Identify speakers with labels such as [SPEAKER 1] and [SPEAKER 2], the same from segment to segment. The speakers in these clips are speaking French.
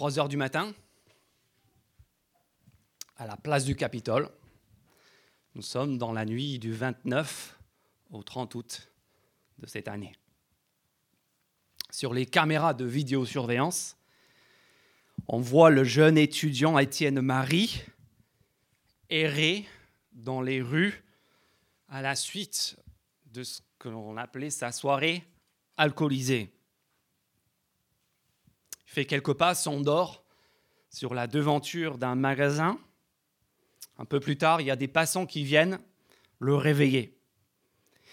[SPEAKER 1] 3 heures du matin, à la place du Capitole. Nous sommes dans la nuit du 29 au 30 août de cette année. Sur les caméras de vidéosurveillance, on voit le jeune étudiant Étienne Marie errer dans les rues à la suite de ce que l'on appelait sa soirée alcoolisée. Fait quelques pas, s'endort sur la devanture d'un magasin. Un peu plus tard, il y a des passants qui viennent le réveiller.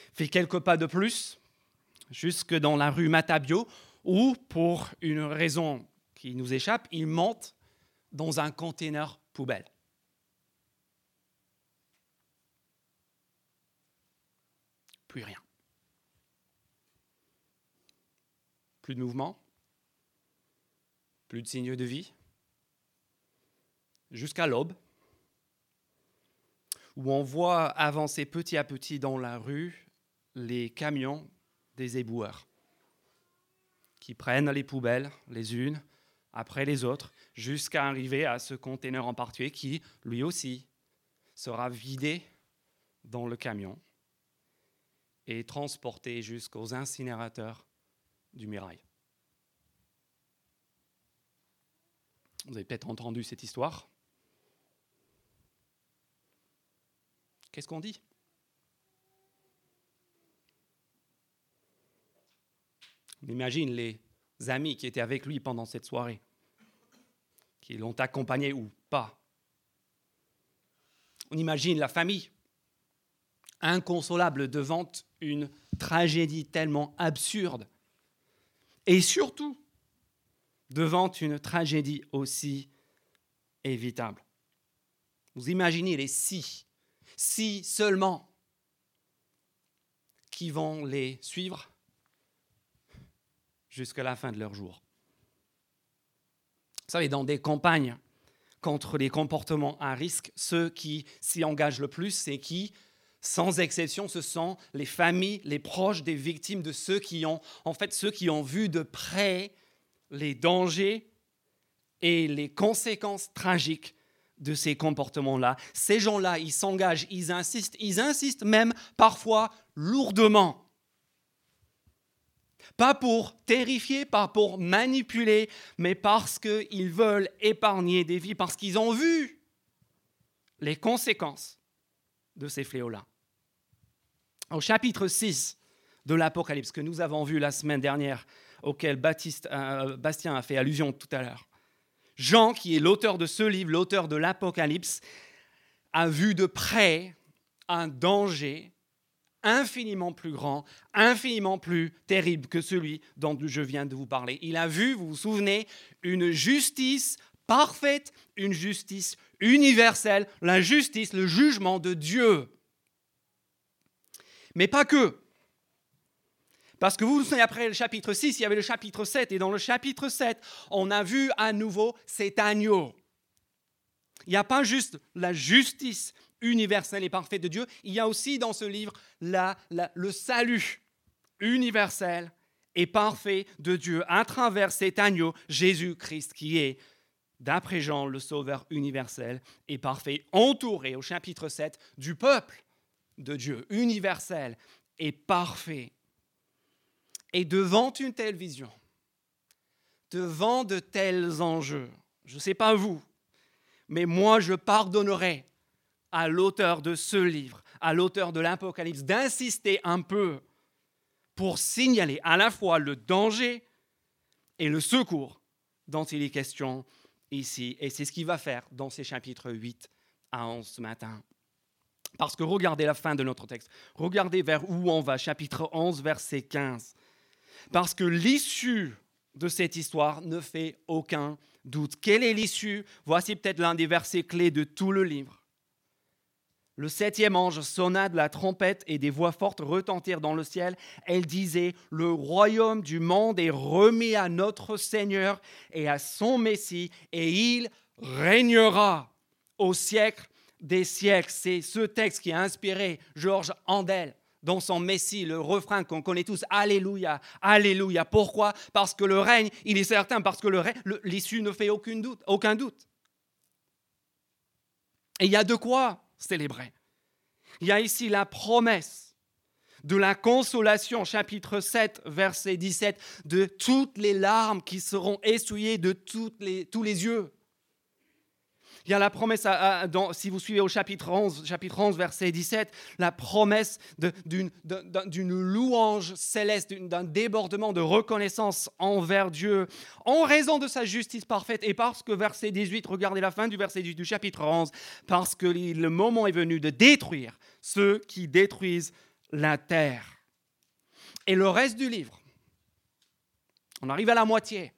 [SPEAKER 1] Il fait quelques pas de plus, jusque dans la rue Matabio, où, pour une raison qui nous échappe, il monte dans un container poubelle. Plus rien. Plus de mouvement, plus de signes de vie, jusqu'à l'aube, où on voit avancer petit à petit dans la rue les camions des éboueurs qui prennent les poubelles les unes après les autres jusqu'à arriver à ce conteneur en particulier qui, lui aussi, sera vidé dans le camion et transporté jusqu'aux incinérateurs du Mirail. Vous avez peut-être entendu cette histoire. Qu'est-ce qu'on dit? On imagine les amis qui étaient avec lui pendant cette soirée, qui l'ont accompagné ou pas. On imagine la famille inconsolable devant une tragédie tellement absurde. Et surtout, devant une tragédie aussi évitable. Vous imaginez les si, si seulement, qui vont les suivre jusqu'à la fin de leur jour. Vous savez, dans des campagnes contre les comportements à risque, ceux qui s'y engagent le plus, c'est qui sans exception, ce sont les familles, les proches des victimes de ceux qui ont, ceux qui ont vu de près les dangers et les conséquences tragiques de ces comportements-là. Ces gens-là, ils s'engagent, ils insistent, ils insistent même parfois lourdement. Pas pour terrifier, pas pour manipuler, mais parce qu'ils veulent épargner des vies, parce qu'ils ont vu les conséquences de ces fléaux-là. Au chapitre 6 de l'Apocalypse que nous avons vu la semaine dernière, auquel euh, Bastien a fait allusion tout à l'heure. Jean, qui est l'auteur de ce livre, l'auteur de l'Apocalypse, a vu de près un danger infiniment plus grand, infiniment plus terrible que celui dont je viens de vous parler. Il a vu, vous vous souvenez, une justice parfaite, une justice universelle, la justice, le jugement de Dieu. Mais pas que. Parce que vous vous souvenez, après le chapitre 6, il y avait le chapitre 7, et dans le chapitre 7, on a vu à nouveau cet agneau. Il n'y a pas juste la justice universelle et parfaite de Dieu, il y a aussi dans ce livre le salut universel et parfait de Dieu à travers cet agneau, Jésus-Christ, qui est, d'après Jean, le sauveur universel et parfait, entouré au chapitre 7 du peuple de Dieu, universel et parfait. Et devant une telle vision, devant de tels enjeux, je ne sais pas vous, mais moi je pardonnerai à l'auteur de ce livre, à l'auteur de l'Apocalypse, d'insister un peu pour signaler à la fois le danger et le secours dont il est question ici. Et c'est ce qu'il va faire dans ces chapitres 8 à 11 ce matin. Parce que regardez la fin de notre texte. Regardez vers où on va, chapitre 11, verset 15. Parce que l'issue de cette histoire ne fait aucun doute. Quelle est l'issue? Voici peut-être l'un des versets clés de tout le livre. Le septième ange sonna de la trompette et des voix fortes retentirent dans le ciel. Elle disait, le royaume du monde est remis à notre Seigneur et à son Messie, et il régnera au siècle des siècles. C'est ce texte qui a inspiré Georges Handel dans son Messie, le refrain qu'on connaît tous, Alléluia, Alléluia. Pourquoi? Parce que le règne, il est certain, parce que l'issue ne fait aucun doute, aucun doute. Et il y a de quoi célébrer. Il y a ici la promesse de la consolation, chapitre 7, verset 17, de toutes les larmes qui seront essuyées de tous les yeux. Il y a la promesse, si vous suivez au chapitre 11, chapitre 11 verset 17, la promesse d'une louange céleste, d'un débordement de reconnaissance envers Dieu, en raison de sa justice parfaite. Et parce que verset 18, regardez la fin du verset 18 du chapitre 11, parce que le moment est venu de détruire ceux qui détruisent la terre. Et le reste du livre, on arrive à la moitié.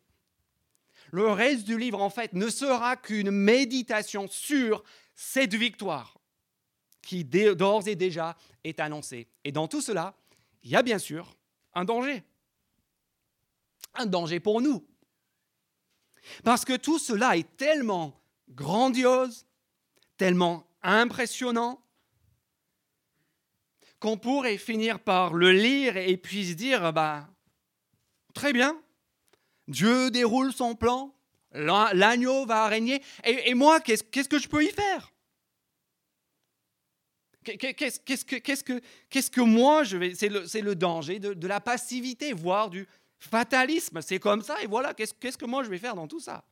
[SPEAKER 1] Le reste du livre, en fait, ne sera qu'une méditation sur cette victoire qui d'ores et déjà est annoncée. Et dans tout cela, il y a bien sûr un danger. Un danger pour nous. Parce que tout cela est tellement grandiose, tellement impressionnant, qu'on pourrait finir par le lire et puis se dire, bah, très bien, Dieu déroule son plan, l'agneau va régner, et, moi, qu'est-ce que je peux y faire? Qu'est-ce que, moi je vais. C'est le, danger de, la passivité, voire du fatalisme. C'est comme ça, et voilà, qu'est-ce que moi je vais faire dans tout ça?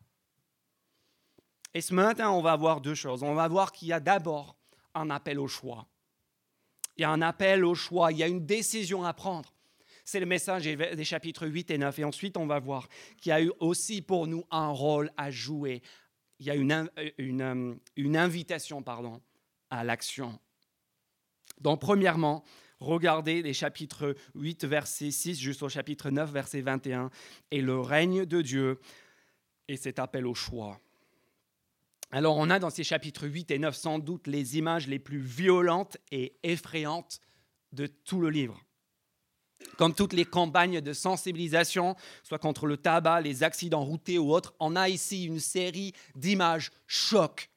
[SPEAKER 1] Et ce matin, on va voir deux choses. On va voir qu'il y a d'abord un appel au choix. Il y a un appel au choix, il y a une décision à prendre. C'est le message des chapitres 8 et 9. Et ensuite, on va voir qu'il y a eu aussi pour nous un rôle à jouer. Il y a une, une, une invitation à l'action. Donc, premièrement, regardez les chapitres 8, verset 6 jusqu'au chapitre 9, verset 21, et le règne de Dieu et cet appel au choix. Alors on a dans ces chapitres 8 et 9 sans doute les images les plus violentes et effrayantes de tout le livre. Comme toutes les campagnes de sensibilisation, soit contre le tabac, les accidents routiers ou autres, on a ici une série d'images chocs.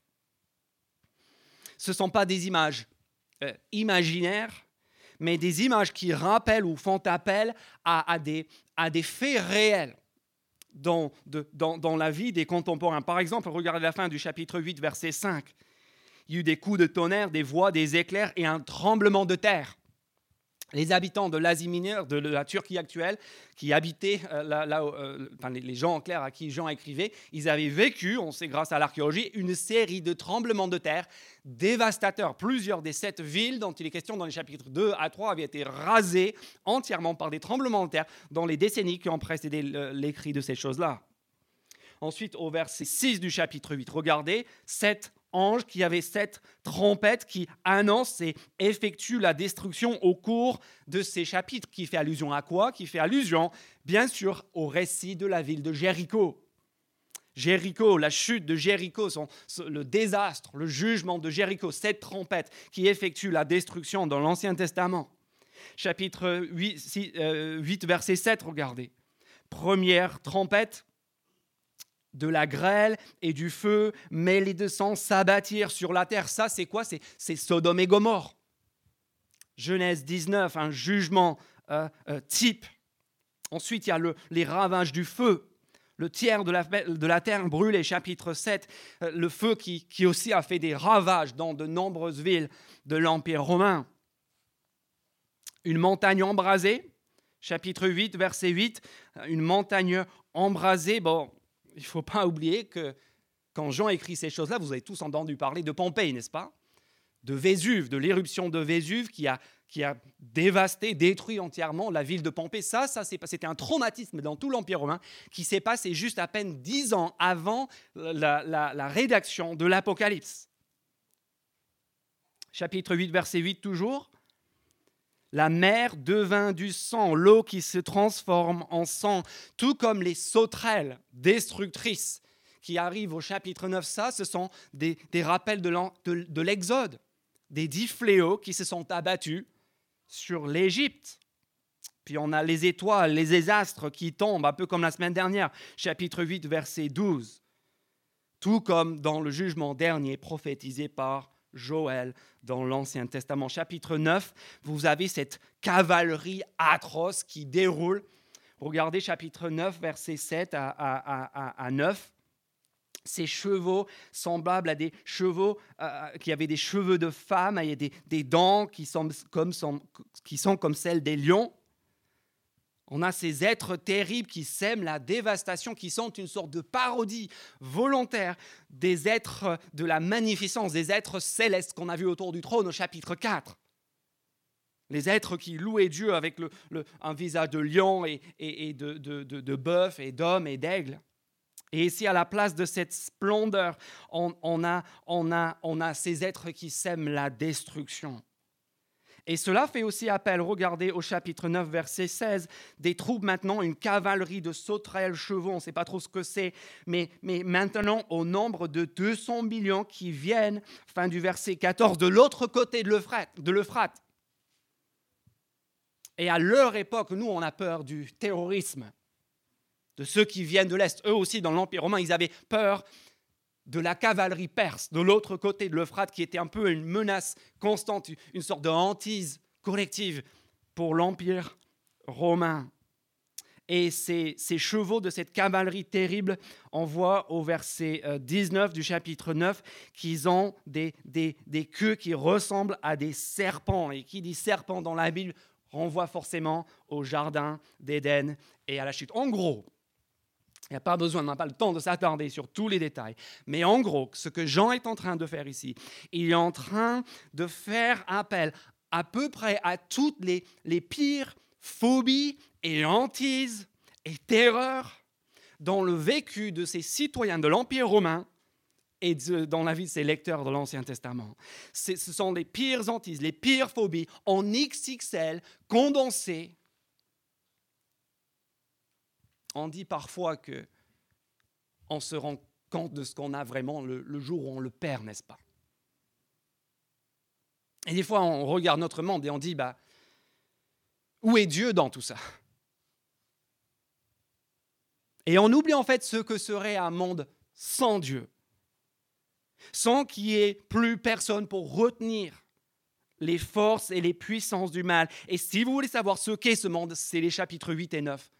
[SPEAKER 1] Ce ne sont pas des images euh, imaginaires, mais des images qui rappellent ou font appel à, des, faits réels dans, dans, la vie des contemporains. Par exemple, regardez la fin du chapitre 8, verset 5. Il y a eu des coups de tonnerre, des voix, des éclairs et un tremblement de terre les habitants de l'Asie mineure, de la Turquie actuelle, qui habitaient euh, là, euh, les gens en clair à qui Jean écrivait, ils avaient vécu, on sait grâce à l'archéologie, une série de tremblements de terre dévastateurs. Plusieurs des sept villes dont il est question dans les chapitres 2 à 3 avaient été rasées entièrement par des tremblements de terre dans les décennies qui ont précédé l'écrit de ces choses-là. Ensuite, au verset 6 du chapitre 8, regardez, sept ange qui avait cette trompette qui annonce et effectue la destruction au cours de ces chapitres, qui fait allusion à quoi? Qui fait allusion, bien sûr, au récit de la ville de Jéricho. Jéricho, la chute de Jéricho, le désastre, le jugement de Jéricho, cette trompette qui effectue la destruction dans l'Ancien Testament. Chapitre 8, 8 euh, verset 7, regardez. Première trompette, de la grêle et du feu mêlés de sang s'abattirent sur la terre. Ça, c'est quoi? C'est Sodome et Gomorre. Genèse 19, un jugement euh, euh, type. Ensuite, il y a les ravages du feu. Le tiers de la, de la terre brûlée, chapitre 7. Euh, le feu qui, qui aussi a fait des ravages dans de nombreuses villes de l'Empire romain. Une montagne embrasée, chapitre 8, verset 8. Une montagne embrasée, bon, il ne faut pas oublier que quand Jean écrit ces choses-là, vous avez tous entendu parler de Pompéi, n'est-ce pas? De Vésuve, de l'éruption de Vésuve qui a, qui a dévasté, détruit entièrement la ville de Pompéi. Ça, ça c'était un traumatisme dans tout l'Empire romain qui s'est passé juste à peine dix ans avant la, la rédaction de l'Apocalypse. Chapitre 8, verset 8 toujours. La mer devint du sang, l'eau qui se transforme en sang, tout comme les sauterelles destructrices qui arrivent au chapitre 9. Ça, ce sont des, rappels de l'Exode, des dix fléaux qui se sont abattus sur l'Égypte. Puis on a les étoiles, les désastres qui tombent, un peu comme la semaine dernière, chapitre 8, verset 12. Tout comme dans le jugement dernier prophétisé par Joël dans l'Ancien Testament. Chapitre 9, vous avez cette cavalerie atroce qui déroule. Regardez chapitre 9, versets 7 à, 9 ces chevaux semblables à des chevaux euh, qui avaient des cheveux de femme, il y a des, dents qui comme, qui sont comme celles des lions. On a ces êtres terribles qui sèment la dévastation, qui sont une sorte de parodie volontaire des êtres de la magnificence, des êtres célestes qu'on a vus autour du trône au chapitre 4. Les êtres qui louaient Dieu avec un visage de lion et, de, bœuf et d'homme et d'aigle. Et ici, à la place de cette splendeur, on a ces êtres qui sèment la destruction. Et cela fait aussi appel, regardez au chapitre 9, verset 16, des troupes maintenant, une cavalerie de sauterelles chevaux, on ne sait pas trop ce que c'est, mais, mais maintenant au nombre de 200 millions qui viennent, fin du verset 14, de l'autre côté de l'Euphrate. Et à leur époque, nous, on a peur du terrorisme, de ceux qui viennent de l'Est. Eux aussi, dans l'Empire romain, ils avaient peur de la cavalerie perse de l'autre côté de l'Euphrate, qui était un peu une menace constante, une sorte de hantise collective pour l'Empire romain. Et ces, chevaux de cette cavalerie terrible, on voit au verset 19 euh, du chapitre 9 qu'ils ont des, des, queues qui ressemblent à des serpents. Et qui dit serpent dans la Bible renvoie forcément au jardin d'Éden et à la chute. En gros, il n'y a pas besoin, on n'a pas le temps de s'attarder sur tous les détails. Mais en gros, ce que Jean est en train de faire ici, il est en train de faire appel à peu près à toutes les, les pires phobies et hantises et terreurs dans le vécu de ces citoyens de l'Empire romain et dans la vie de ces lecteurs de l'Ancien Testament. Ce sont les pires hantises, les pires phobies en XXL condensées on dit parfois que on se rend compte de ce qu'on a vraiment le, jour où on le perd, n'est-ce pas? Et des fois, on regarde notre monde et on dit, bah, où est Dieu dans tout ça? Et on oublie en fait ce que serait un monde sans Dieu, sans qu'il n'y ait plus personne pour retenir les forces et les puissances du mal. Et si vous voulez savoir ce qu'est ce monde, c'est les chapitres 8 et 9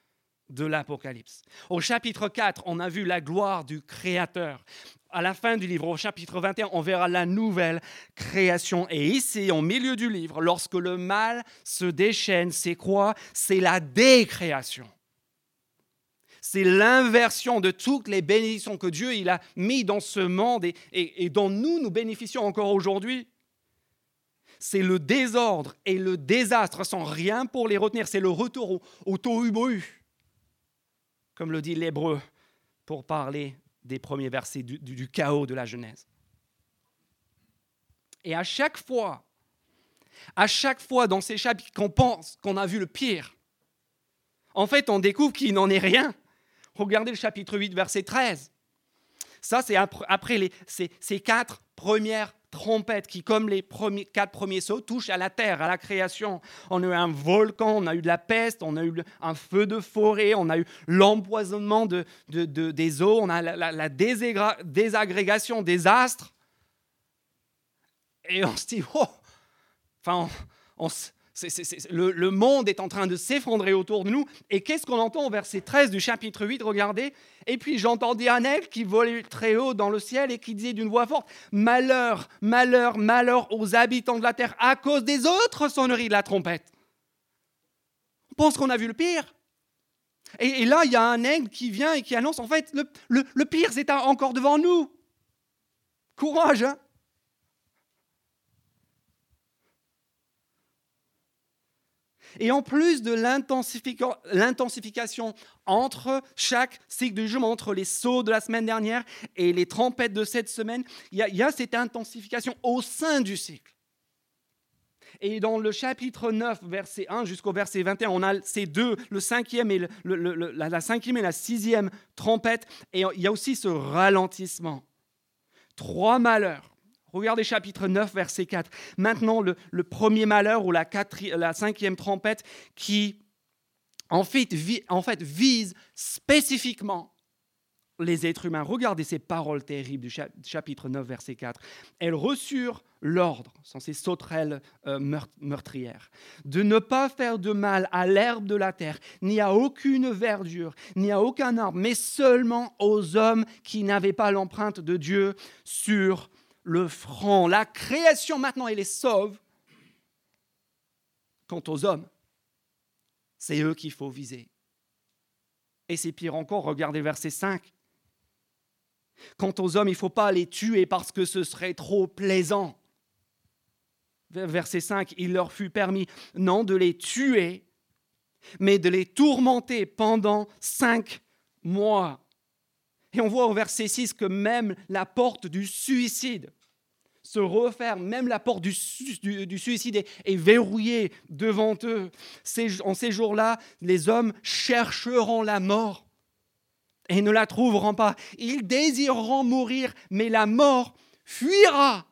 [SPEAKER 1] de l'Apocalypse. Au chapitre 4, on a vu la gloire du Créateur. À la fin du livre, au chapitre 21, on verra la nouvelle création. Et ici, au milieu du livre, lorsque le mal se déchaîne, c'est quoi? C'est la décréation. C'est l'inversion de toutes les bénédictions que Dieu il a mis dans ce monde et, dont nous, nous bénéficions encore aujourd'hui c'est le désordre et le désastre sans rien pour les retenir. C'est le retour au, au tohu comme le dit l'hébreu, pour parler des premiers versets du, chaos de la Genèse. Et à chaque fois, à chaque fois dans ces chapitres qu'on pense qu'on a vu le pire, en fait, on découvre qu'il n'en est rien. Regardez le chapitre 8, verset 13. Ça, c'est après les, ces quatre premières trompette qui, comme les quatre premiers sauts, touche à la terre, à la création. On a eu un volcan, on a eu de la peste, on a eu un feu de forêt, on a eu l'empoisonnement de, des eaux, on a la, désagrégation des astres. Et on se dit, oh, enfin, on, le, monde est en train de s'effondrer autour de nous. Et qu'est-ce qu'on entend au verset 13 du chapitre 8 Regardez. Et puis j'entendis un aigle qui volait très haut dans le ciel et qui disait d'une voix forte Malheur, malheur, malheur aux habitants de la terre à cause des autres sonneries de la trompette. On pense qu'on a vu le pire. Et, là, il y a un aigle qui vient et qui annonce en fait le, pire, c'est encore devant nous. Courage, hein Et en plus de l'intensification entre chaque cycle de jugement, entre les sauts de la semaine dernière et les trompettes de cette semaine, il y, a, cette intensification au sein du cycle. Et dans le chapitre 9, verset 1 jusqu'au verset 21, on a ces deux, le cinquième et la cinquième et la sixième trompette. Et il y a aussi ce ralentissement. Trois malheurs Regardez chapitre 9, verset 4. Maintenant, le, premier malheur ou la, cinquième trompette qui, en fait, en fait, vise spécifiquement les êtres humains, regardez ces paroles terribles du chapitre 9, verset 4. Elles reçurent l'ordre, sans ces sauterelles euh, meurtrières, de ne pas faire de mal à l'herbe de la terre, ni à aucune verdure, ni à aucun arbre, mais seulement aux hommes qui n'avaient pas l'empreinte de Dieu sur le front. La création maintenant, elle est sauve. Quant aux hommes, c'est eux qu'il faut viser. Et c'est pire encore, regardez verset 5. Quant aux hommes, il ne faut pas les tuer parce que ce serait trop plaisant. Verset 5, il leur fut permis non de les tuer, mais de les tourmenter pendant cinq mois. Et on voit au verset 6 que même la porte du suicide se referme, même la porte du, suicide est, verrouillée devant eux. en ces jours-là, les hommes chercheront la mort et ne la trouveront pas. Ils désireront mourir, mais la mort fuira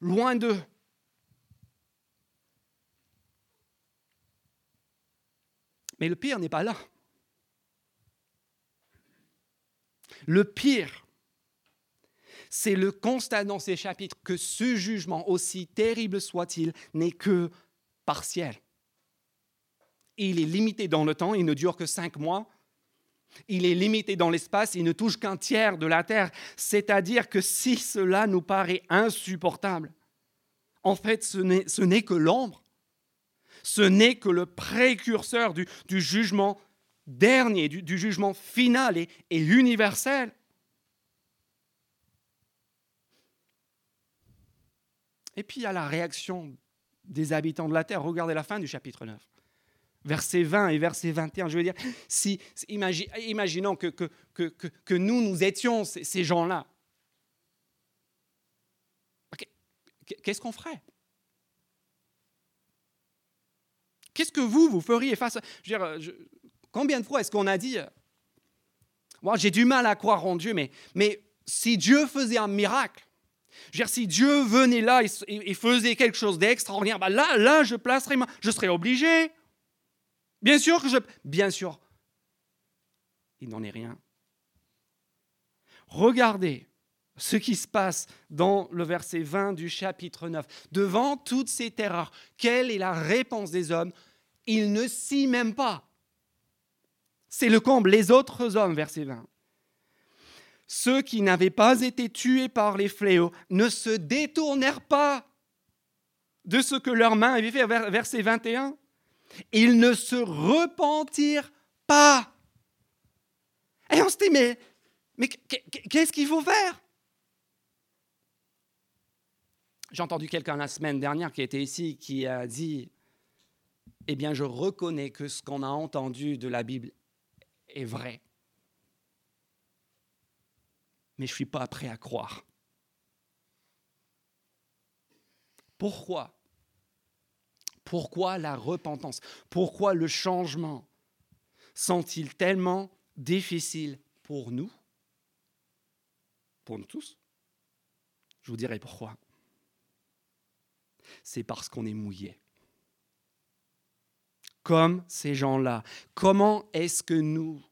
[SPEAKER 1] loin d'eux. Mais le pire n'est pas là. Le pire, c'est le constat dans ces chapitres que ce jugement, aussi terrible soit-il, n'est que partiel. Il est limité dans le temps, il ne dure que cinq mois, il est limité dans l'espace, il ne touche qu'un tiers de la Terre. C'est-à-dire que si cela nous paraît insupportable, en fait, ce n'est que l'ombre. Ce n'est que le précurseur du, jugement dernier, du, jugement final et, universel. Et puis il y a la réaction des habitants de la terre. Regardez la fin du chapitre 9 verset 20 et verset 21. Je veux dire, si, imaginons que, que, que, que, nous, nous étions ces, gens-là. Qu'est-ce qu'on ferait? Qu'est-ce que vous, vous feriez face à... Je veux dire, combien de fois est-ce qu'on a dit, moi j'ai du mal à croire en Dieu, mais, mais si Dieu faisait un miracle, je veux si Dieu venait là et, faisait quelque chose d'extraordinaire, bah là, là, je placerais, je serais obligé. Bien sûr que je... Bien sûr. Il n'en est rien. Regardez ce qui se passe dans le verset 20 du chapitre 9. Devant toutes ces terreurs, quelle est la réponse des hommes? Ils ne s'y même pas. C'est le comble. Les autres hommes, verset 20. Ceux qui n'avaient pas été tués par les fléaux ne se détournèrent pas de ce que leurs mains avaient fait, verset 21. Ils ne se repentirent pas. Et on se dit, mais, mais qu'est-ce qu'il faut faire? J'ai entendu quelqu'un la semaine dernière qui était ici qui a dit, eh bien je reconnais que ce qu'on a entendu de la Bible est vrai. Mais je ne suis pas prêt à croire. Pourquoi? Pourquoi la repentance? Pourquoi le changement sont-ils tellement difficiles pour nous? Pour nous tous Je vous dirai pourquoi. C'est parce qu'on est mouillé. Comme ces gens-là. Comment est-ce que nous,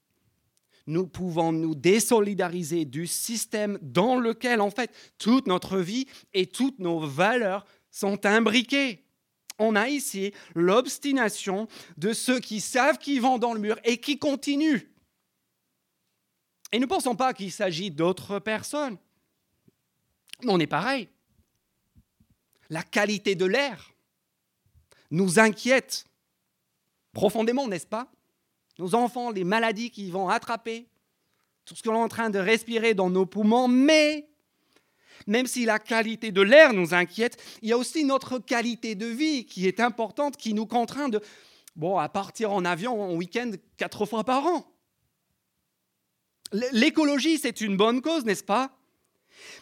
[SPEAKER 1] nous pouvons nous désolidariser du système dans lequel, en fait, toute notre vie et toutes nos valeurs sont imbriquées on a ici l'obstination de ceux qui savent qu'ils vont dans le mur et qui continuent. Et ne pensons pas qu'il s'agit d'autres personnes. On est pareil. La qualité de l'air nous inquiète profondément, n'est-ce pas? Nos enfants, les maladies qu'ils vont attraper, tout ce que l'on est en train de respirer dans nos poumons, mais même si la qualité de l'air nous inquiète, il y a aussi notre qualité de vie qui est importante, qui nous contraint de, à partir en avion en week-end quatre fois par an. L'écologie, c'est une bonne cause, n'est-ce pas?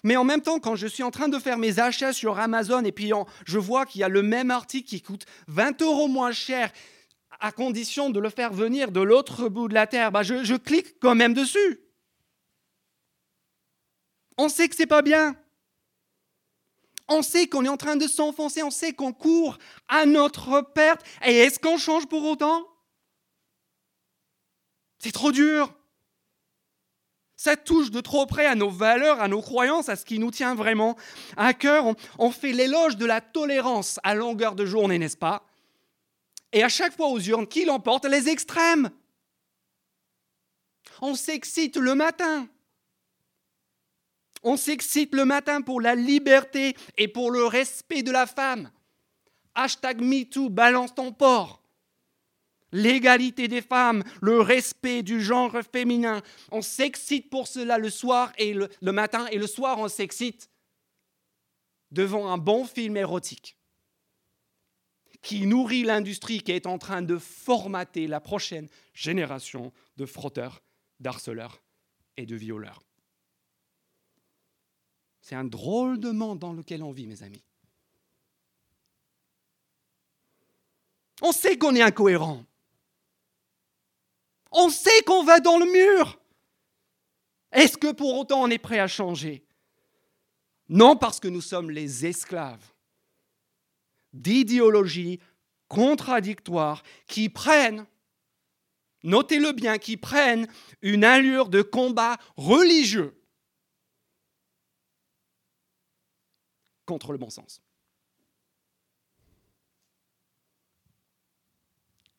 [SPEAKER 1] Mais en même temps, quand je suis en train de faire mes achats sur Amazon et puis je vois qu'il y a le même article qui coûte 20 euros moins cher à condition de le faire venir de l'autre bout de la terre, bah je, clique quand même dessus. On sait que c'est pas bien. On sait qu'on est en train de s'enfoncer, on sait qu'on court à notre perte. Et est-ce qu'on change pour autant? C'est trop dur. Ça touche de trop près à nos valeurs, à nos croyances, à ce qui nous tient vraiment à cœur. On, fait l'éloge de la tolérance à longueur de journée, n'est-ce pas? Et à chaque fois aux urnes, qui l'emporte Les extrêmes. On s'excite le matin. On s'excite le matin pour la liberté et pour le respect de la femme. Hashtag MeToo, balance ton porc l'égalité des femmes, le respect du genre féminin. On s'excite pour cela le soir et le, matin, et le soir on s'excite devant un bon film érotique qui nourrit l'industrie qui est en train de formater la prochaine génération de frotteurs, d'harceleurs et de violeurs. C'est un drôle de monde dans lequel on vit, mes amis. On sait qu'on est incohérent. On sait qu'on va dans le mur. Est-ce que pour autant on est prêt à changer? Non, parce que nous sommes les esclaves d'idéologies contradictoires qui prennent, notez-le bien, qui prennent une allure de combat religieux contre le bon sens.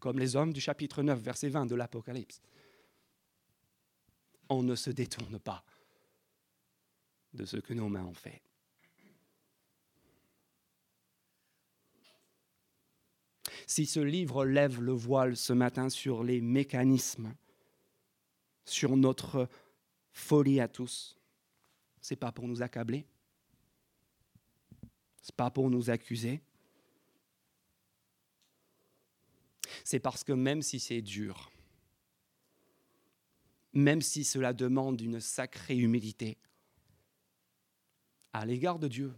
[SPEAKER 1] comme les hommes du chapitre 9, verset 20 de l'Apocalypse. On ne se détourne pas de ce que nos mains ont fait. Si ce livre lève le voile ce matin sur les mécanismes, sur notre folie à tous, ce n'est pas pour nous accabler, ce n'est pas pour nous accuser, c'est parce que même si c'est dur, même si cela demande une sacrée humilité à l'égard de Dieu,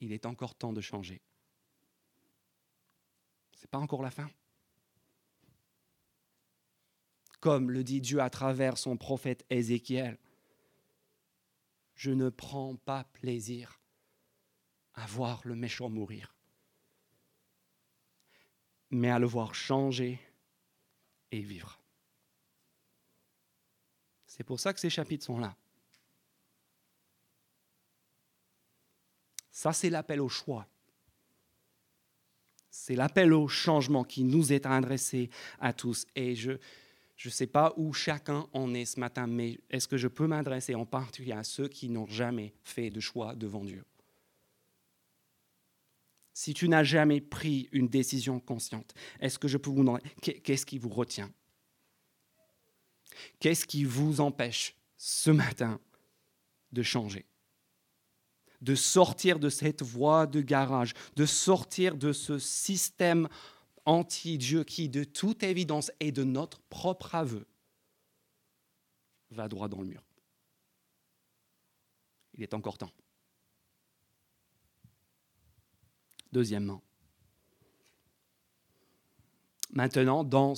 [SPEAKER 1] il est encore temps de changer. N'est pas encore la fin. Comme le dit Dieu à travers son prophète Ézéchiel, je ne prends pas plaisir à voir le méchant mourir mais à le voir changer et vivre. C'est pour ça que ces chapitres sont là. Ça, c'est l'appel au choix. C'est l'appel au changement qui nous est adressé à tous. Et je ne sais pas où chacun en est ce matin, mais est-ce que je peux m'adresser en particulier à ceux qui n'ont jamais fait de choix devant Dieu? Si tu n'as jamais pris une décision consciente, est-ce que je peux vous demander, qu'est-ce qui vous retient? Qu'est-ce qui vous empêche ce matin de changer? De sortir de cette voie de garage, de sortir de ce système anti-Dieu qui, de toute évidence et de notre propre aveu, va droit dans le mur. Il est encore temps. Deuxièmement, maintenant, dans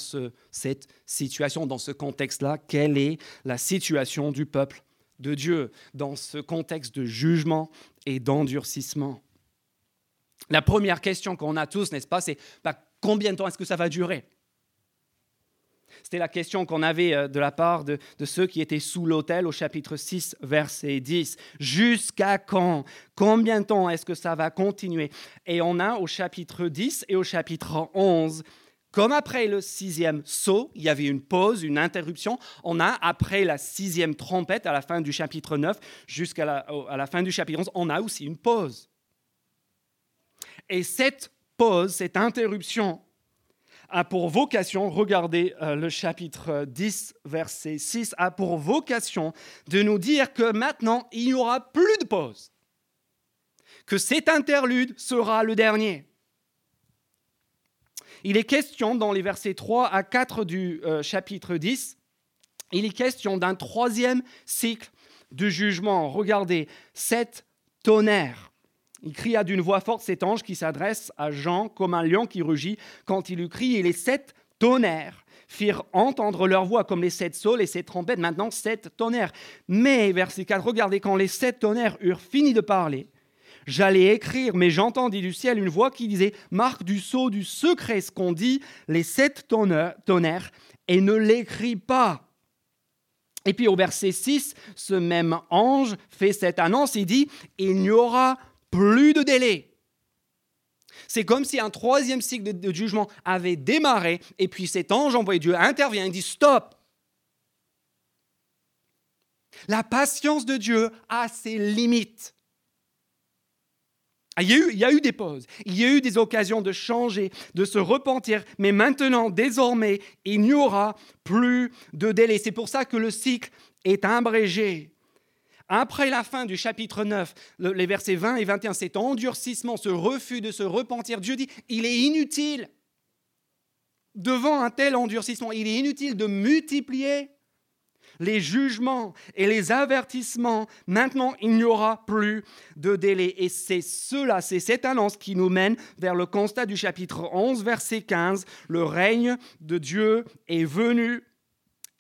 [SPEAKER 1] cette situation, dans ce contexte-là, quelle est la situation du peuple de Dieu? Dans ce contexte de jugement et d'endurcissement. La première question qu'on a tous, n'est-ce pas, c'est bah, combien de temps est-ce que ça va durer? C'était la question qu'on avait euh, de la part de, ceux qui étaient sous l'autel au chapitre 6, verset 10. Jusqu'à quand? Combien de temps est-ce que ça va continuer? Et on a au chapitre 10 et au chapitre 11 comme après le sixième saut, il y avait une pause, une interruption, on a après la sixième trompette, à la fin du chapitre 9 jusqu'à la, fin du chapitre 11, on a aussi une pause. Et cette pause, cette interruption, a pour vocation, regardez euh, le chapitre 10, verset 6, a pour vocation de nous dire que maintenant, il n'y aura plus de pause, que cet interlude sera le dernier. Il est question dans les versets 3 à 4 du euh, chapitre 10, il est question d'un troisième cycle de jugement. Regardez, sept tonnerres il cria d'une voix forte cet ange qui s'adresse à Jean comme un lion qui rugit quand il eut crié. Et les sept tonnerres firent entendre leur voix comme les sept saules et sept trompettes, maintenant sept tonnerres. Mais, verset 4, regardez, quand les sept tonnerres eurent fini de parler, j'allais écrire, mais j'entendis du ciel une voix qui disait, marque du sceau du secret ce qu'on dit, les sept tonnerres, et ne l'écris pas Et puis au verset 6, ce même ange fait cette annonce, il dit, il n'y aura plus de délai. C'est comme si un troisième cycle de, jugement avait démarré, et puis cet ange envoyé Dieu intervient et dit, stop. La patience de Dieu a ses limites. Ah, il y, a eu, des pauses, il y a eu des occasions de changer, de se repentir, mais maintenant, désormais, il n'y aura plus de délai. C'est pour ça que le cycle est abrégé. Après la fin du chapitre 9, les versets 20 et 21, cet endurcissement, ce refus de se repentir, Dieu dit, il est inutile. Devant un tel endurcissement, il est inutile de multiplier les jugements et les avertissements. Maintenant, il n'y aura plus de délai. Et c'est cela, c'est cette annonce qui nous mène vers le constat du chapitre 11, verset 15. Le règne de Dieu est venu.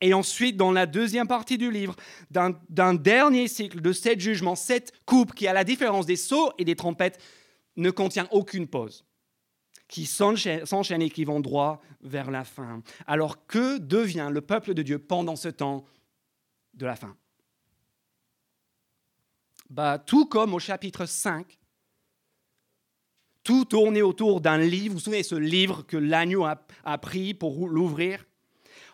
[SPEAKER 1] Et ensuite, dans la deuxième partie du livre, d'un dernier cycle de sept jugements, cette coupe qui, à la différence des sauts et des trompettes, ne contient aucune pause qui s'enchaînent et qui vont droit vers la fin. Alors que devient le peuple de Dieu pendant ce temps de la fin. Bah, tout comme au chapitre 5, tout tournait autour d'un livre. Vous vous souvenez ce livre que l'agneau a, a pris pour l'ouvrir?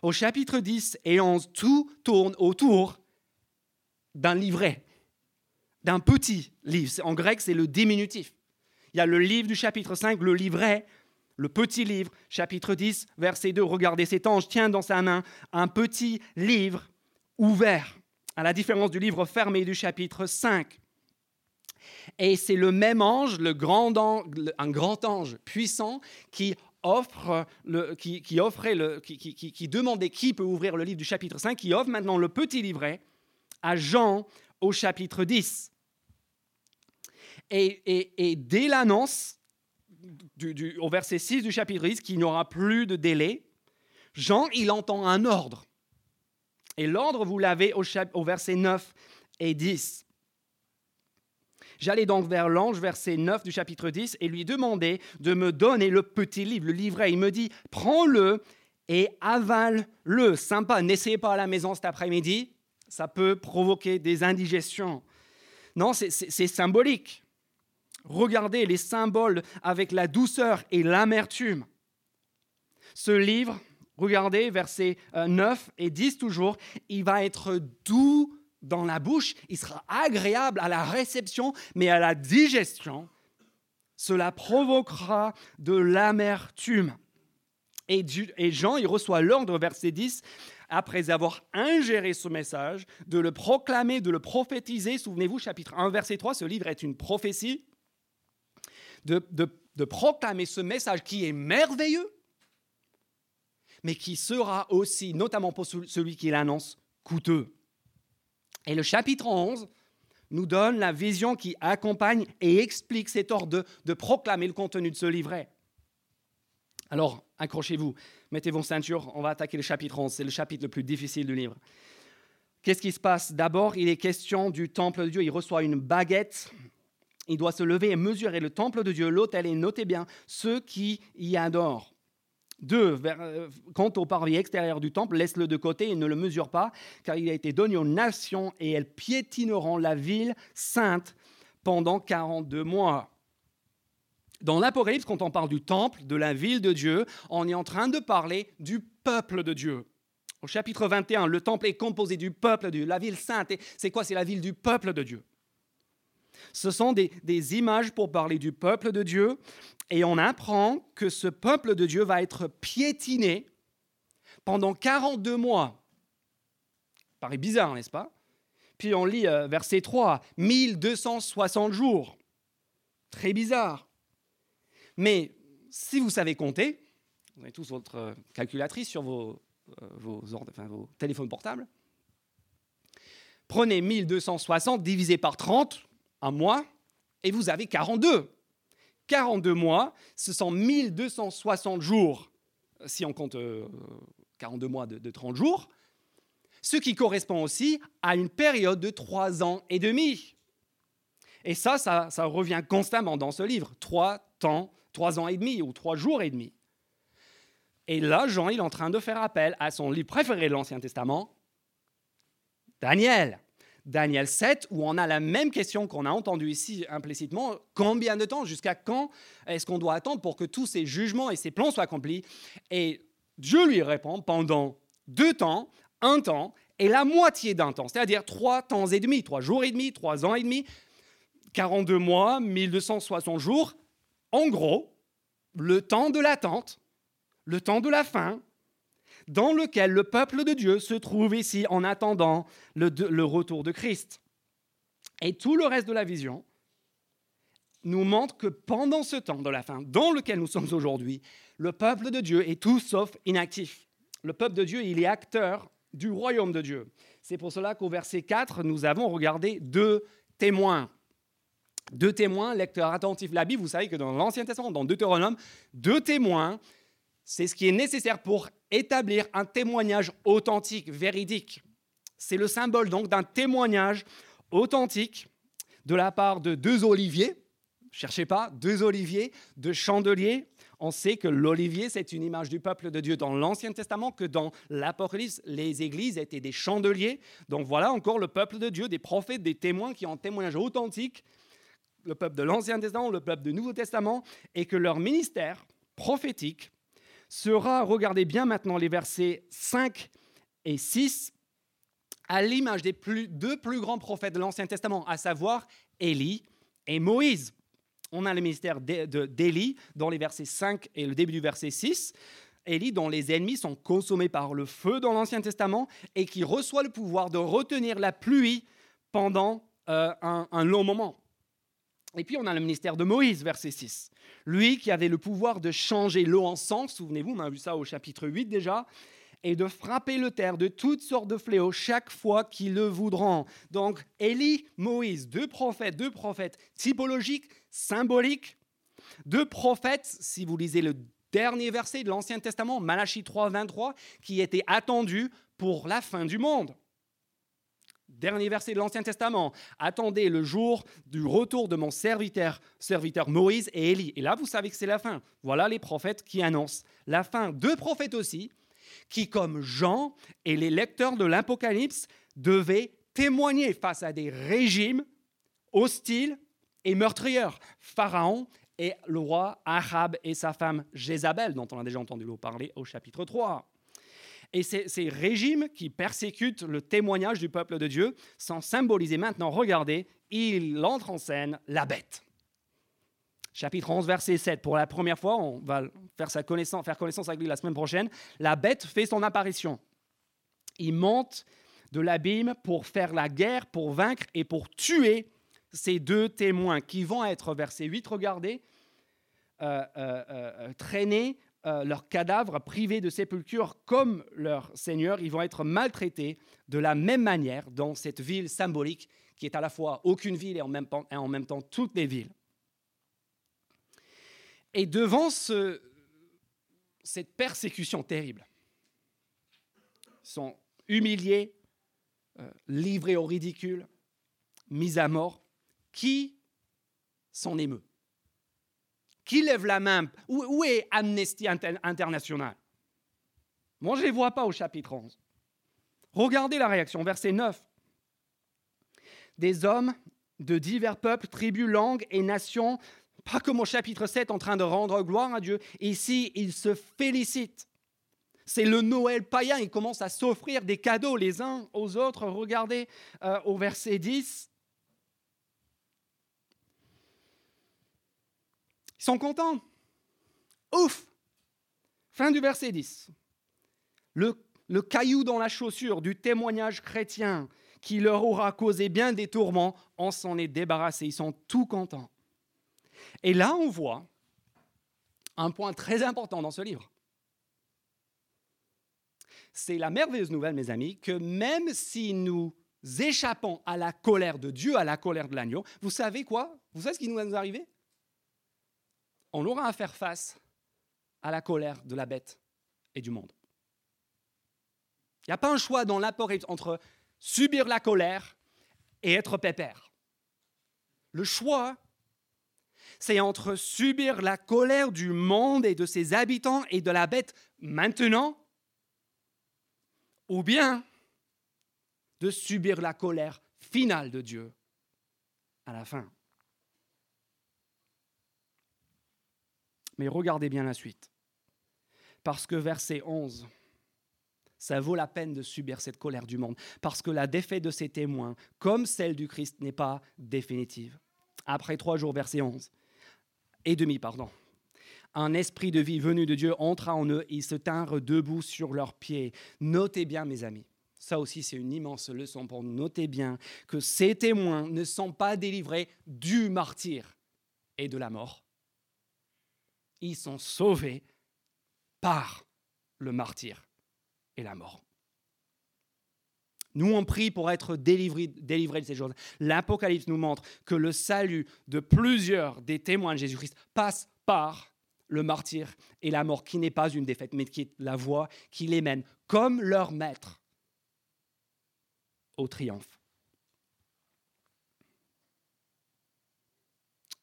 [SPEAKER 1] Au chapitre 10 et 11, tout tourne autour d'un livret, d'un petit livre. En grec, c'est le diminutif. Il y a le livre du chapitre 5, le livret, le petit livre, chapitre 10, verset 2. Regardez, cet ange tient dans sa main un petit livre ouvert, à la différence du livre fermé du chapitre 5. Et c'est le même ange, le grand un grand ange puissant, qui offre le, qui, offrait le, qui, qui, demandait qui peut ouvrir le livre du chapitre 5, qui offre maintenant le petit livret à Jean au chapitre 10. Et, dès l'annonce du, au verset 6 du chapitre 10 qu'il n'y aura plus de délai, Jean, il entend un ordre. Et l'ordre, vous l'avez au, verset 9 et 10. J'allais donc vers l'ange, verset 9 du chapitre 10, et lui demander de me donner le petit livre, le livret. Il me dit, prends-le et avale-le. Sympa, n'essayez pas à la maison cet après-midi, ça peut provoquer des indigestions. Non, c'est symbolique. Regardez les symboles avec la douceur et l'amertume. Ce livre, Regardez versets 9 euh, et 10 toujours, il va être doux dans la bouche, il sera agréable à la réception, mais à la digestion, cela provoquera de l'amertume. Et, Jean, il reçoit l'ordre, verset 10, après avoir ingéré ce message, de le proclamer, de le prophétiser. Souvenez-vous, chapitre 1, verset 3, ce livre est une prophétie. de proclamer ce message qui est merveilleux, mais qui sera aussi, notamment pour celui qui l'annonce, coûteux. Et le chapitre 11 nous donne la vision qui accompagne et explique cet ordre de, proclamer le contenu de ce livret. Alors, accrochez-vous, mettez vos ceintures, on va attaquer le chapitre 11, c'est le chapitre le plus difficile du livre. Qu'est-ce qui se passe? D'abord, il est question du temple de Dieu. Il reçoit une baguette. Il doit se lever et mesurer le temple de Dieu, l'autel, et notez bien ceux qui y adorent. Deux, euh, quant au parvis extérieur du temple, laisse-le de côté et ne le mesure pas, car il a été donné aux nations et elles piétineront la ville sainte pendant 42 mois. Dans l'Apocalypse, quand on parle du temple, de la ville de Dieu, on est en train de parler du peuple de Dieu. Au chapitre 21, le temple est composé du peuple de Dieu, la ville sainte. C'est quoi? C'est la ville du peuple de Dieu. Ce sont des, images pour parler du peuple de Dieu. Et on apprend que ce peuple de Dieu va être piétiné pendant 42 mois. Ça bizarre, n'est-ce pas? Puis on lit euh, verset 3, 1260 jours. Très bizarre. Mais si vous savez compter, vous avez tous votre calculatrice sur vos, euh, vos, vos téléphones portables, prenez 1260 divisé par 30, un mois, et vous avez 42. 42 mois, ce sont 1260 jours, si on compte 42 euh, mois de, 30 jours, ce qui correspond aussi à une période de 3 ans et demi. Et ça, ça, ça revient constamment dans ce livre, 3 temps, 3 ans et demi ou 3 jours et demi. Et là, Jean, il est en train de faire appel à son livre préféré de l'Ancien Testament, Daniel. Daniel 7, où on a la même question qu'on a entendue ici implicitement. Combien de temps Jusqu'à quand est-ce qu'on doit attendre pour que tous ces jugements et ces plans soient accomplis? Et Dieu lui répond pendant deux temps, un temps et la moitié d'un temps, c'est-à-dire trois temps et demi, trois jours et demi, trois ans et demi, 42 mois, 1260 jours. En gros, le temps de l'attente, le temps de la fin, dans lequel le peuple de Dieu se trouve ici en attendant le, retour de Christ. Et tout le reste de la vision nous montre que pendant ce temps de la fin, dans lequel nous sommes aujourd'hui, le peuple de Dieu est tout sauf inactif. Le peuple de Dieu, il est acteur du royaume de Dieu. C'est pour cela qu'au verset 4, nous avons regardé deux témoins. Deux témoins, lecteurs attentifs la Bible. Vous savez que dans l'Ancien Testament, dans Deutéronome, deux témoins, c'est ce qui est nécessaire pour établir un témoignage authentique, véridique. C'est le symbole donc d'un témoignage authentique de la part de deux oliviers. Cherchez pas, deux oliviers, deux chandeliers. On sait que l'olivier, c'est une image du peuple de Dieu dans l'Ancien Testament, que dans l'Apocalypse, les églises étaient des chandeliers. Donc voilà encore le peuple de Dieu, des prophètes, des témoins qui ont un témoignage authentique, le peuple de l'Ancien Testament, le peuple du Nouveau Testament, et que leur ministère prophétique sera, regardez bien maintenant les versets 5 et 6, à l'image des deux plus grands prophètes de l'Ancien Testament, à savoir Élie et Moïse. On a le ministère d'Élie dans les versets 5 et le début du verset 6. Élie, dont les ennemis sont consommés par le feu dans l'Ancien Testament et qui reçoit le pouvoir de retenir la pluie pendant euh, un long moment. Et puis on a le ministère de Moïse, verset 6. Lui qui avait le pouvoir de changer l'eau en sang, souvenez-vous, on a vu ça au chapitre 8 déjà, et de frapper le terre de toutes sortes de fléaux chaque fois qu'ils le voudront. Donc Élie, Moïse, deux prophètes, deux prophètes typologiques, symboliques, deux prophètes, si vous lisez le dernier verset de l'Ancien Testament, Malachie 3, 23, qui étaient attendus pour la fin du monde. Dernier verset de l'Ancien Testament. Attendez le jour du retour de mon serviteur, serviteur Moïse et Élie. Et là, vous savez que c'est la fin. Voilà les prophètes qui annoncent la fin. Deux prophètes aussi, qui, comme Jean et les lecteurs de l'Apocalypse, devaient témoigner face à des régimes hostiles et meurtriers. Pharaon et le roi Ahab et sa femme Jézabel, dont on a déjà entendu parler au chapitre 3. Et ces, régimes qui persécutent le témoignage du peuple de Dieu sont symbolisés maintenant. Regardez, il entre en scène la bête. Chapitre 11, verset 7. Pour la première fois, on va faire, sa connaissance, faire connaissance avec lui la semaine prochaine. La bête fait son apparition. Il monte de l'abîme pour faire la guerre, pour vaincre et pour tuer ces deux témoins qui vont être, verset 8, regardez, euh, euh, euh, traînés euh, leurs cadavres privés de sépulture comme leur Seigneur, ils vont être maltraités de la même manière dans cette ville symbolique qui est à la fois aucune ville et en même temps, toutes les villes. Et devant ce, cette persécution terrible, ils sont humiliés, euh, livrés au ridicule, mis à mort. Qui s'en émeut? Qui lève la main? Où, est Amnesty International? Moi, je ne les vois pas au chapitre 11. Regardez la réaction, verset 9. Des hommes de divers peuples, tribus, langues et nations, pas comme au chapitre 7 en train de rendre gloire à Dieu. Ici, ils se félicitent. C'est le Noël païen. Ils commencent à s'offrir des cadeaux les uns aux autres. Regardez euh, au verset 10. Sont contents. Ouf Fin du verset 10. Le, caillou dans la chaussure du témoignage chrétien qui leur aura causé bien des tourments, on s'en est débarrassé. Ils sont tout contents. Et là, on voit un point très important dans ce livre. C'est la merveilleuse nouvelle, mes amis, que même si nous échappons à la colère de Dieu, à la colère de l'agneau, vous savez quoi? Vous savez ce qui nous est arrivé? On aura à faire face à la colère de la bête et du monde. Il n'y a pas un choix dans l'apocalypse entre subir la colère et être pépère. Le choix, c'est entre subir la colère du monde et de ses habitants et de la bête maintenant, ou bien de subir la colère finale de Dieu à la fin. Mais regardez bien la suite. Parce que verset 11, ça vaut la peine de subir cette colère du monde, parce que la défaite de ces témoins, comme celle du Christ, n'est pas définitive. Après trois jours, verset 11, et demi, pardon, un esprit de vie venu de Dieu entra en eux, ils se tinrent debout sur leurs pieds. Notez bien, mes amis, ça aussi c'est une immense leçon pour nous. Notez bien que ces témoins ne sont pas délivrés du martyr et de la mort. Ils sont sauvés par le martyr et la mort. Nous, on prie pour être délivrés, de ces choses. L'Apocalypse nous montre que le salut de plusieurs des témoins de Jésus-Christ passe par le martyr et la mort, qui n'est pas une défaite, mais qui est la voie qui les mène, comme leur maître, au triomphe.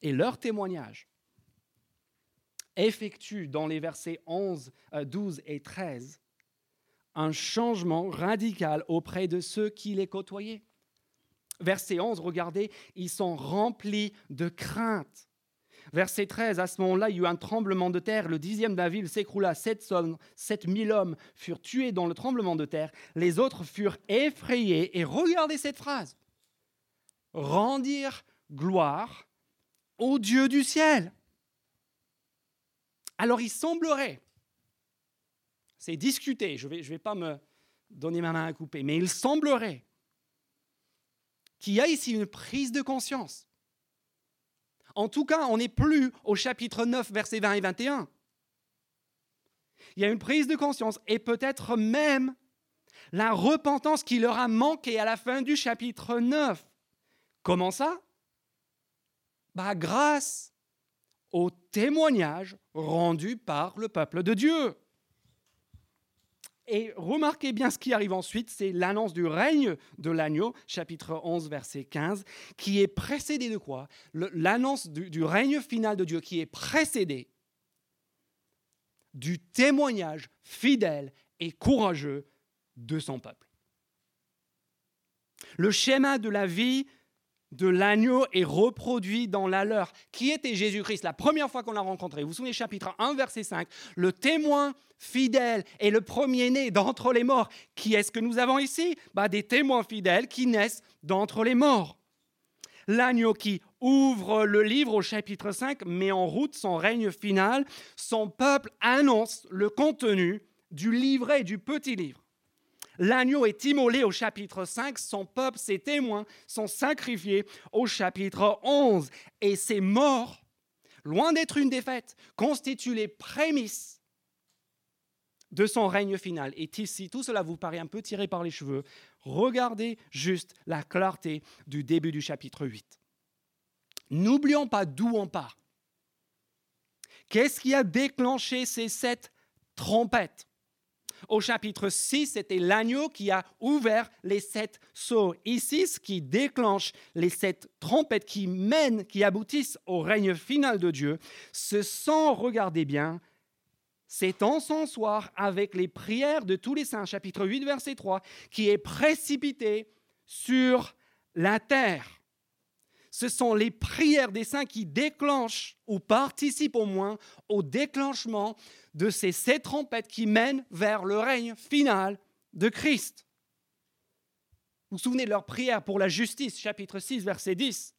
[SPEAKER 1] Et leur témoignage effectue dans les versets 11, 12 euh, et 13 un changement radical auprès de ceux qui les côtoyaient. Verset 11, regardez, ils sont remplis de crainte. Verset 13, à ce moment-là, il y eut un tremblement de terre. Le dixième de la ville s'écroula. Sept, mille hommes furent tués dans le tremblement de terre. Les autres furent effrayés. Et regardez cette phrase. Rendir gloire au Dieu du ciel. Alors il semblerait c'est discuté, je ne vais, pas me donner ma main à couper, mais il semblerait qu'il y a ici une prise de conscience. En tout cas, on n'est plus au chapitre 9, versets 20 et 21. Il y a une prise de conscience et peut-être même la repentance qui leur a manqué à la fin du chapitre 9. Comment ça? Bah, Grâce au témoignage rendu par le peuple de Dieu. Et remarquez bien ce qui arrive ensuite, c'est l'annonce du règne de l'agneau, chapitre 11, verset 15, qui est précédé de quoi? L'annonce du, du règne final de Dieu qui est précédé du témoignage fidèle et courageux de son peuple. Le schéma de la vie de l'agneau est reproduit dans la leur. Qui était Jésus-Christ la première fois qu'on l'a rencontré Vous vous souvenez, chapitre 1, verset 5, le témoin fidèle et le premier-né d'entre les morts. Qui est-ce que nous avons ici? Bah, Des témoins fidèles qui naissent d'entre les morts. L'agneau qui ouvre le livre au chapitre 5 met en route son règne final. Son peuple annonce le contenu du livret, du petit livre. L'agneau est immolé au chapitre 5, son peuple, ses témoins sont sacrifiés au chapitre 11. Et ces morts, loin d'être une défaite, constituent les prémices de son règne final. Et ici, tout cela vous paraît un peu tiré par les cheveux. Regardez juste la clarté du début du chapitre 8. N'oublions pas d'où on part. Qu'est-ce qui a déclenché ces sept trompettes? Au chapitre 6, c'était l'agneau qui a ouvert les sept sceaux. Ici, ce qui déclenche les sept trompettes qui mènent, qui aboutissent au règne final de Dieu, ce sont, regardez bien, cet encensoir avec les prières de tous les saints, chapitre 8, verset 3, qui est précipité sur la terre. Ce sont les prières des saints qui déclenchent ou participent au moins au déclenchement de ces sept trompettes qui mènent vers le règne final de Christ. Vous vous souvenez de leur prière pour la justice, chapitre 6, verset 10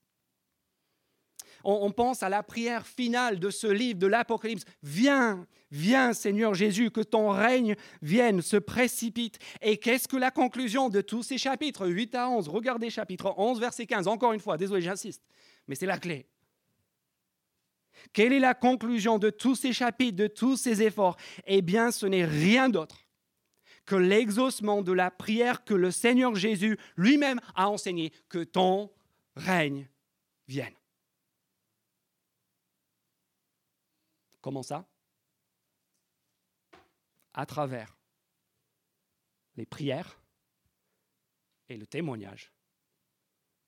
[SPEAKER 1] on, pense à la prière finale de ce livre de l'Apocalypse. Viens, viens Seigneur Jésus, que ton règne vienne, se précipite. Et qu'est-ce que la conclusion de tous ces chapitres? 8 à 11 Regardez chapitre 11, verset 15. Encore une fois, désolé, j'insiste, mais c'est la clé. Quelle est la conclusion de tous ces chapitres, de tous ces efforts? Eh bien, ce n'est rien d'autre que l'exaucement de la prière que le Seigneur Jésus lui-même a enseigné, que ton règne vienne. Comment ça? À travers les prières et le témoignage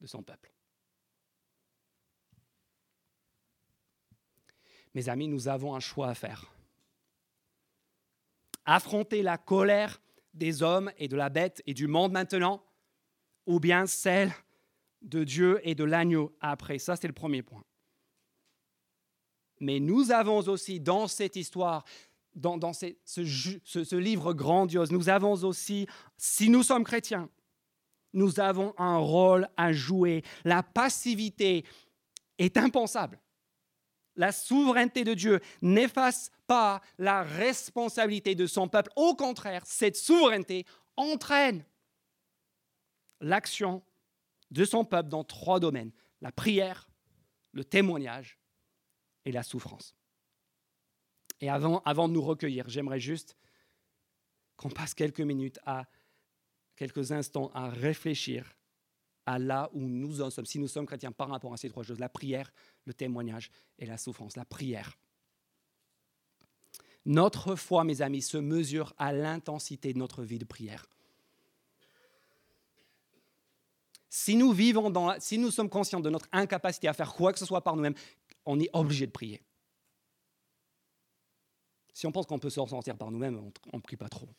[SPEAKER 1] de son peuple. Mes amis, nous avons un choix à faire. Affronter la colère des hommes et de la bête et du monde maintenant, ou bien celle de Dieu et de l'agneau après. Ça, c'est le premier point. Mais nous avons aussi dans cette histoire, dans, ce, livre grandiose, nous avons aussi, si nous sommes chrétiens, nous avons un rôle à jouer. La passivité est impensable. La souveraineté de Dieu n'efface pas la responsabilité de son peuple. Au contraire, cette souveraineté entraîne l'action de son peuple dans trois domaines. La prière, le témoignage et la souffrance. Et avant, avant de nous recueillir, j'aimerais juste qu'on passe quelques minutes à quelques instants à réfléchir à là où nous en sommes, si nous sommes chrétiens par rapport à ces trois choses, la prière, le témoignage et la souffrance. La prière. Notre foi, mes amis, se mesure à l'intensité de notre vie de prière. Si nous vivons dans, si nous sommes conscients de notre incapacité à faire quoi que ce soit par nous-mêmes, on est obligé de prier. Si on pense qu'on peut s'en sortir par nous-mêmes, on ne prie pas trop.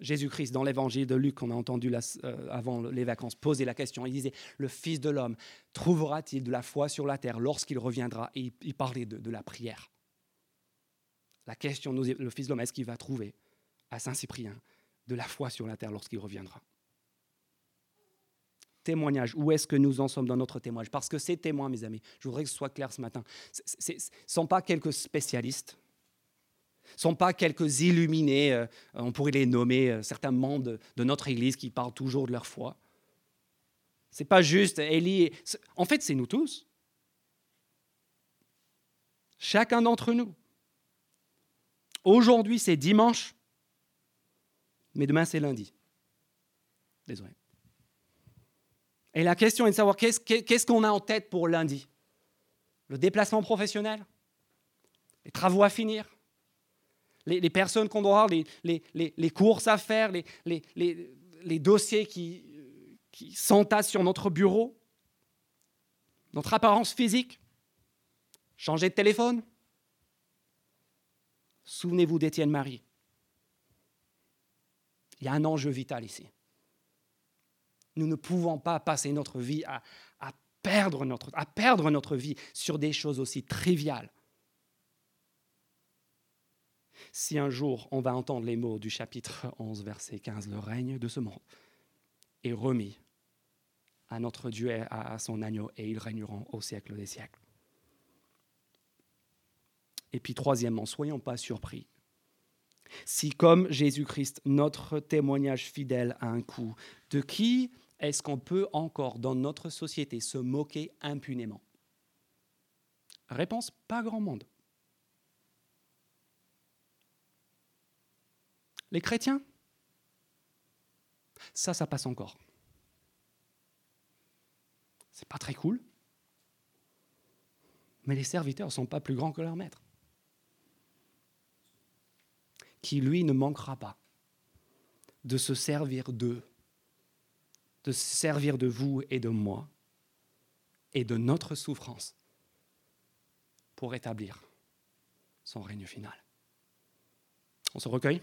[SPEAKER 1] Jésus-Christ, dans l'évangile de Luc, qu'on a entendu euh, avant les vacances, poser la question. Il disait Le Fils de l'homme trouvera-t-il de la foi sur la terre lorsqu'il reviendra? Et il, parlait de, la prière. La question, le Fils de l'homme, est-ce qu'il va trouver à Saint-Cyprien de la foi sur la terre lorsqu'il reviendra? Témoignage, où est-ce que nous en sommes dans notre témoignage? Parce que ces témoins, mes amis, je voudrais que ce soit clair ce matin, ce ne sont pas quelques spécialistes ne sont pas quelques illuminés, euh, on pourrait les nommer euh, certains membres de, notre Église qui parlent toujours de leur foi. Ce n'est pas juste Élie. En fait, c'est nous tous. Chacun d'entre nous. Aujourd'hui, c'est dimanche, mais demain, c'est lundi. Désolé. Et la question est de savoir qu'est-ce qu'on a en tête pour lundi? Le déplacement professionnel? Les travaux à finir? Les, personnes qu'on doit avoir, les, courses à faire, les, dossiers qui, qui s'entassent sur notre bureau, notre apparence physique, changer de téléphone? Souvenez-vous d'Étienne Marie. Il y a un enjeu vital ici. Nous ne pouvons pas passer notre vie à, perdre, notre, à perdre notre vie sur des choses aussi triviales si un jour on va entendre les mots du chapitre 11, verset 15, le règne de ce monde est remis à notre Dieu et à son agneau, et ils régneront au siècle des siècles. Et puis troisièmement, soyons pas surpris. Si comme Jésus-Christ, notre témoignage fidèle a un coût, de qui est-ce qu'on peut encore dans notre société se moquer impunément? Réponse, pas grand monde. Les chrétiens, ça, ça passe encore. C'est pas très cool. Mais les serviteurs ne sont pas plus grands que leur maître. Qui, lui, ne manquera pas de se servir d'eux, de se servir de vous et de moi, et de notre souffrance pour établir son règne final. On se recueille?